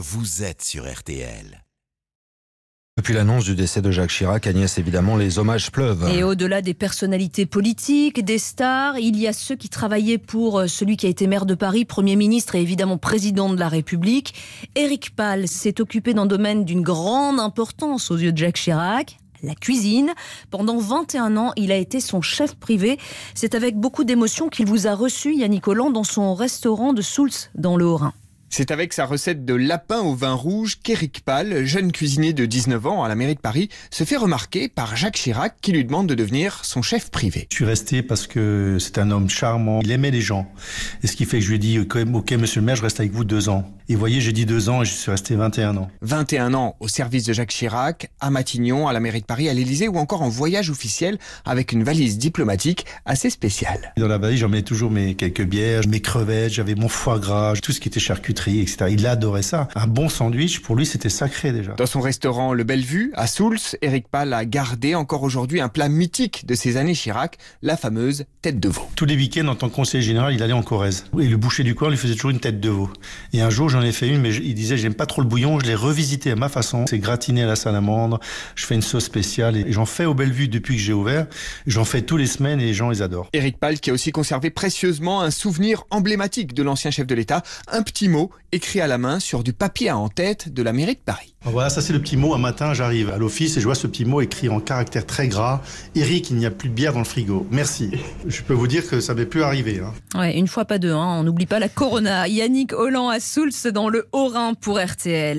vous êtes sur RTL. Depuis l'annonce du décès de Jacques Chirac, Agnès, évidemment, les hommages pleuvent. Et au-delà des personnalités politiques, des stars, il y a ceux qui travaillaient pour euh, celui qui a été maire de Paris, Premier ministre et évidemment président de la République. Éric Pall s'est occupé d'un domaine d'une grande importance aux yeux de Jacques Chirac, la cuisine. Pendant 21 ans, il a été son chef privé. C'est avec beaucoup d'émotion qu'il vous a reçu, Yannick Holland, dans son restaurant de Soultz, dans le Haut-Rhin. C'est avec sa recette de lapin au vin rouge qu'Éric Pall, jeune cuisinier de 19 ans à la mairie de Paris, se fait remarquer par Jacques Chirac qui lui demande de devenir son chef privé. Je suis resté parce que c'est un homme charmant, il aimait les gens. Et ce qui fait que je lui ai dit, ok monsieur le maire, je reste avec vous deux ans. Et vous voyez, j'ai dit deux ans et je suis resté 21 ans. 21 ans au service de Jacques Chirac, à Matignon, à la mairie de Paris, à l'Élysée ou encore en voyage officiel avec une valise diplomatique assez spéciale. Dans la valise, j'emmenais toujours mes quelques bières, mes crevettes, j'avais mon foie gras, tout ce qui était charcuterie, etc. Il adorait ça. Un bon sandwich, pour lui, c'était sacré déjà. Dans son restaurant Le Bellevue, à Soultz, Éric Pall a gardé encore aujourd'hui un plat mythique de ces années Chirac, la fameuse tête de veau. Tous les week-ends, en tant que conseiller général, il allait en Corrèze. Et le boucher du coin lui faisait toujours une tête de veau. Et un jour, j'en ai fait une, mais il disait, j'aime pas trop le bouillon, je l'ai revisité à ma façon. C'est gratiné à la salamandre, je fais une sauce spéciale et j'en fais au Bellevue depuis que j'ai ouvert. J'en fais tous les semaines et les gens les adorent. Éric Pall qui a aussi conservé précieusement un souvenir emblématique de l'ancien chef de l'État, un petit mot écrit à la main sur du papier à en-tête de la mairie de Paris. Voilà, ça c'est le petit mot. Un matin, j'arrive à l'office et je vois ce petit mot écrit en caractère très gras. Eric, il n'y a plus de bière dans le frigo. Merci. Je peux vous dire que ça m'est plus arrivé. Hein. Ouais, une fois pas deux, hein. on n'oublie pas la Corona. Yannick Holland à Soultz dans le Haut-Rhin pour RTL.